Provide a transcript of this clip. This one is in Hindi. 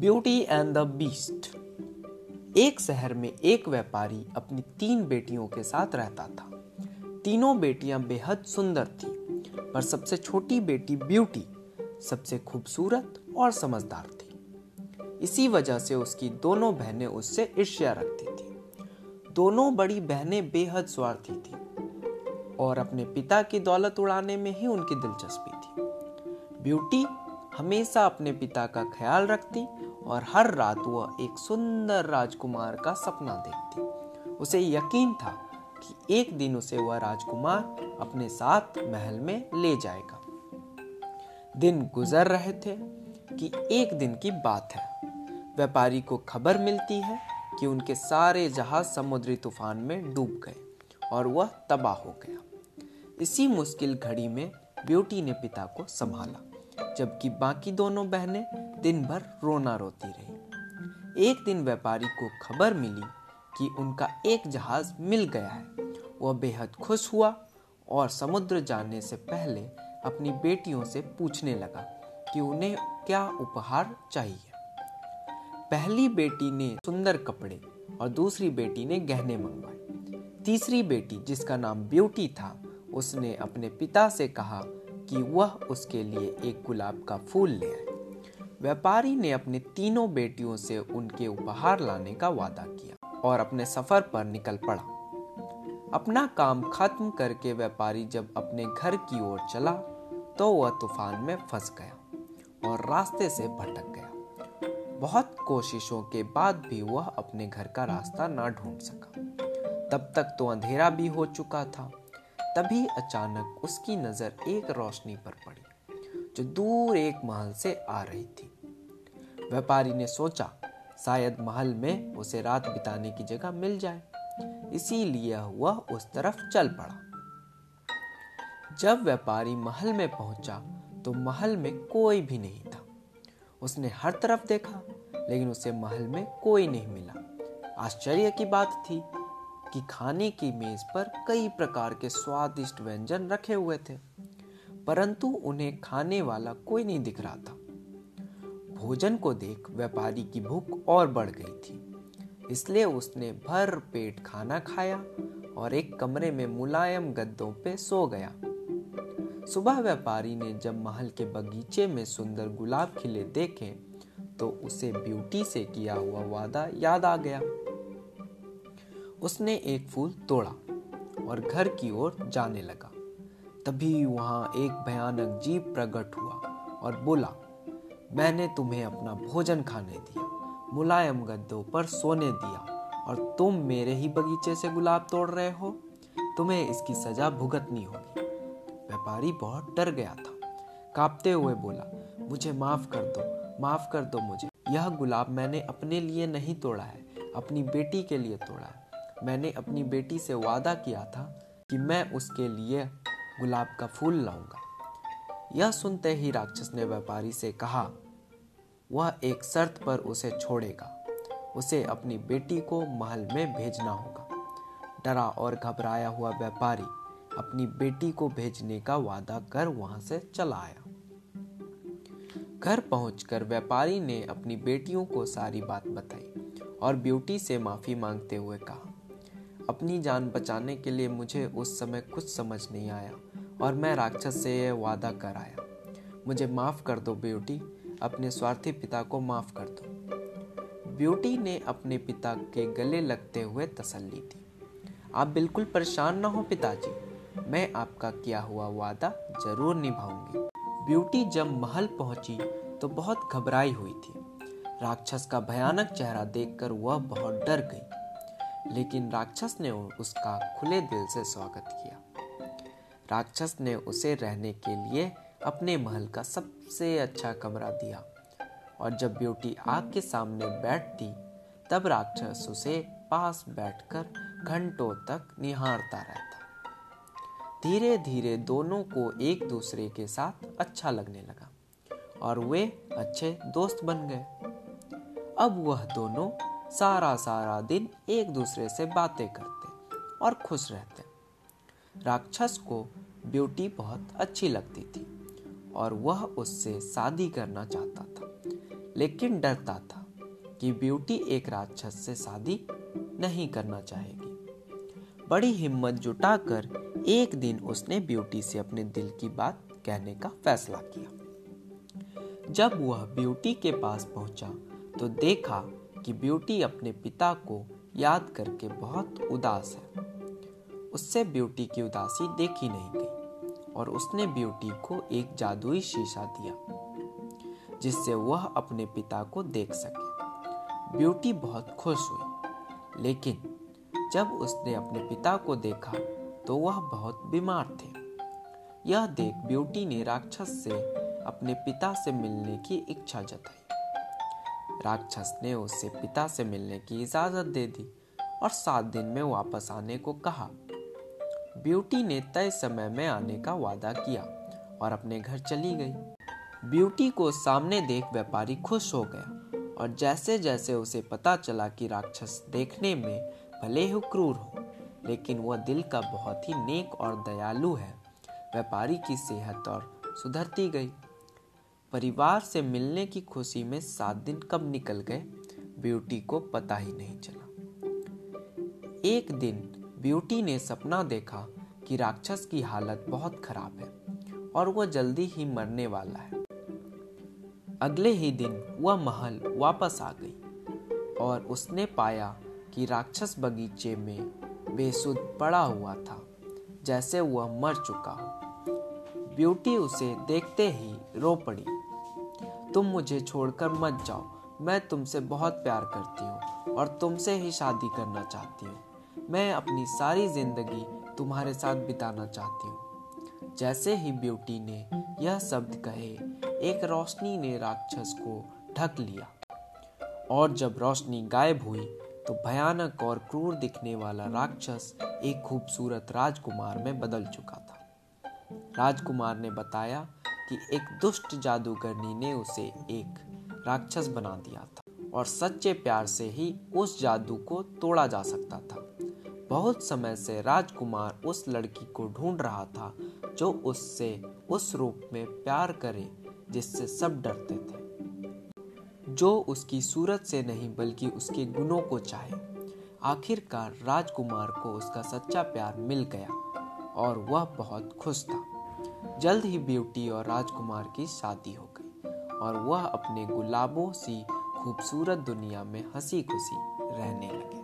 Beauty and the beast. एक शहर में एक व्यापारी अपनी तीन बेटियों के साथ रहता था। तीनों बेटियाँ बेहद सुंदर थीं, पर सबसे छोटी बेटी ब्यूटी सबसे खूबसूरत और समझदार थी। इसी वजह से उसकी दोनों बहनें उससे ईर्ष्या रखती थी। दोनों बड़ी बहनें बेहद स्वार्थी थी और अपने पिता की दौलत उड़ाने में ही उनकी दिलचस्पी थी। ब्यूटी हमेशा अपने पिता का ख्याल रखती और हर रात वह एक सुंदर राजकुमार का सपना देखती। उसे यकीन था कि एक दिन उसे वह राजकुमार अपने साथ महल में ले जाएगा। दिन गुजर रहे थे कि एक दिन की बात है। व्यापारी को खबर मिलती है कि उनके सारे जहाज़ समुद्री तूफ़ान में डूब गए और वह तबाह हो गया। इसी मुश्किल घड़ी में ब्यूटी ने पिता को संभाला। जबकि बाकी दोनों बहनें दिन भर रोना रोती रही। एक दिन व्यापारी को खबर मिली कि उनका एक जहाज़ मिल गया है। वह बेहद खुश हुआ और समुद्र जाने से पहले अपनी बेटियों से पूछने लगा कि उन्हें क्या उपहार चाहिए। पहली बेटी ने सुंदर कपड़े और दूसरी बेटी ने गहने मंगवाए। तीसरी बेटी, जिसका नाम ब्यूटी था, उसने अपने पिता से कहा कि वह उसके लिए एक गुलाब का फूल ले आए। व्यापारी ने अपने तीनों बेटियों से उनके उपहार लाने का वादा किया और अपने सफ़र पर निकल पड़ा। अपना काम खत्म करके व्यापारी जब अपने घर की ओर चला तो वह तूफ़ान में फंस गया और रास्ते से भटक गया। बहुत कोशिशों के बाद भी वह अपने घर का रास्ता ना ढूंढ सका। तब तक तो अंधेरा भी हो चुका था। तभी अचानक उसकी नज़र एक रोशनी पर पड़ी, जो दूर एक महल से आ रही थी। व्यापारी ने सोचा, शायद महल में उसे रात बिताने की जगह मिल जाए। इसीलिए वह उस तरफ़ चल पड़ा। जब व्यापारी महल में पहुँचा तो महल में कोई भी नहीं था। उसने हर तरफ़ देखा, लेकिन उसे महल में कोई नहीं मिला। आश्चर्य की बात थी कि खाने की मेज पर कई प्रकार के स्वादिष्ट व्यंजन रखे हुए थे, परंतु उन्हें खाने वाला कोई नहीं दिख रहा था। भोजन को देख व्यापारी की भूख और बढ़ गई थी, इसलिए उसने भर पेट खाना खाया और एक कमरे में मुलायम गद्दों पे सो गया। सुबह व्यापारी ने जब महल के बगीचे में सुंदर गुलाब खिले देखे तो उसे ब्यूटी से किया हुआ वादा याद आ गया। उसने एक फूल तोड़ा और घर की ओर जाने लगा। तभी वहाँ एक भयानक जीव प्रकट हुआ और बोला, मैंने तुम्हें अपना भोजन खाने दिया, मुलायम गद्दों पर सोने दिया और तुम मेरे ही बगीचे से गुलाब तोड़ रहे हो। तुम्हें इसकी सजा भुगतनी होगी। व्यापारी बहुत डर गया था। कांपते हुए बोला, मुझे माफ़ कर दो, माफ़ कर दो मुझे। यह गुलाब मैंने अपने लिए नहीं तोड़ा है, अपनी बेटी के लिए तोड़ा है। मैंने अपनी बेटी से वादा किया था कि मैं उसके लिए गुलाब का फूल लाऊँगा। यह सुनते ही राक्षस ने व्यापारी से कहा, वह एक शर्त पर उसे छोड़ेगा। उसे अपनी बेटी को महल में भेजना होगा। डरा और घबराया हुआ व्यापारी अपनी बेटी को भेजने का वादा कर वहाँ से चला आया। घर पहुंचकर व्यापारी ने अपनी बेटियों को सारी बात बताई और ब्यूटी से माफ़ी मांगते हुए कहा अपनी जान बचाने के लिए मुझे उस समय कुछ समझ नहीं आया और मैं राक्षस से यह वादा कर आया। मुझे माफ़ कर दो, ब्यूटी। अपने स्वार्थी पिता को माफ़ कर दो। ब्यूटी ने अपने पिता के गले लगते हुए तसल्ली दी। आप बिल्कुल परेशान ना हो पिताजी। मैं आपका किया हुआ वादा ज़रूर निभाऊँगी। ब्यूटी जब महल पहुँची तो बहुत घबराई हुई थी। राक्षस का भयानक चेहरा देखकर वह बहुत डर गई। लेकिन राक्षस ने उसका खुले दिल से स्वागत किया। राक्षस ने उसे रहने के लिए अपने महल का सबसे अच्छा कमरा दिया और जब ब्यूटी आग के सामने बैठती, तब राक्षस उसे पास बैठकर घंटों तक निहारता रहता। धीरे धीरे दोनों को एक दूसरे के साथ अच्छा लगने लगा और वे अच्छे दोस्त बन गए। अब वह दोनों सारा सारा दिन एक दूसरे से बातें करते और खुश रहते। राक्षस को ब्यूटी बहुत अच्छी लगती थी और वह उससे शादी करना चाहता था, लेकिन डरता था कि ब्यूटी एक राक्षस से शादी नहीं करना चाहेगी। बड़ी हिम्मत जुटाकर एक दिन उसने ब्यूटी से अपने दिल की बात कहने का फैसला किया। जब वह ब्यूटी के पास पहुँचा तो देखा कि ब्यूटी अपने पिता को याद करके बहुत उदास है। उससे ब्यूटी की उदासी देखी नहीं गई और उसने ब्यूटी को एक जादुई शीशा दिया, जिससे वह अपने पिता को देख सके। ब्यूटी बहुत खुश हुई, लेकिन जब उसने अपने पिता को देखा तो वह बहुत बीमार थे। यह देख ब्यूटी ने राक्षस से अपने पिता से मिलने की इच्छा जताई। राक्षस ने उससे पिता से मिलने की इजाज़त दे दी और सात दिन में वापस आने को कहा। ब्यूटी ने तय समय में आने का वादा किया और अपने घर चली गई। ब्यूटी को सामने देख व्यापारी खुश हो गया और जैसे जैसे उसे पता चला कि राक्षस देखने में भले ही क्रूर हो, लेकिन वह दिल का बहुत ही नेक और दयालु है, व्यापारी की सेहत और सुधरती गई। परिवार से मिलने की खुशी में सात दिन कब निकल गए, ब्यूटी को पता ही नहीं चला। एक दिन ब्यूटी ने सपना देखा कि राक्षस की हालत बहुत खराब है और वह जल्दी ही मरने वाला है। अगले ही दिन वह महल वापस आ गई और उसने पाया कि राक्षस बगीचे में बेसुध पड़ा हुआ था, जैसे वह मर चुका हो। ब्यूटी उसे देखते ही रो पड़ी। तुम मुझे छोड़कर मत जाओ। मैं तुमसे बहुत प्यार करती हूँ और तुमसे ही शादी करना चाहती हूँ। मैं अपनी सारी ज़िंदगी तुम्हारे साथ बिताना चाहती हूँ। जैसे ही ब्यूटी ने यह शब्द कहे, एक रोशनी ने राक्षस को ढक लिया। और जब रोशनी गायब हुई तो भयानक और क्रूर दिखने वाला राक्षस एक खूबसूरत राजकुमार में बदल चुका था। राजकुमार ने बताया कि एक दुष्ट जादूगरनी ने उसे एक राक्षस बना दिया था और सच्चे प्यार से ही उस जादू को तोड़ा जा सकता था। बहुत समय से राजकुमार उस लड़की को ढूंढ रहा था जो उससे उस रूप में प्यार करे, जिससे सब डरते थे। जो उसकी सूरत से नहीं, बल्कि उसके गुणों को चाहे। आखिरकार राजकुमार को उसका सच्चा प्यार मिल गया और वह बहुत खुश था। जल्द ही ब्यूटी और राजकुमार की शादी हो गई और वह अपने गुलाबों सी खूबसूरत दुनिया में हँसी खुशी रहने लगे।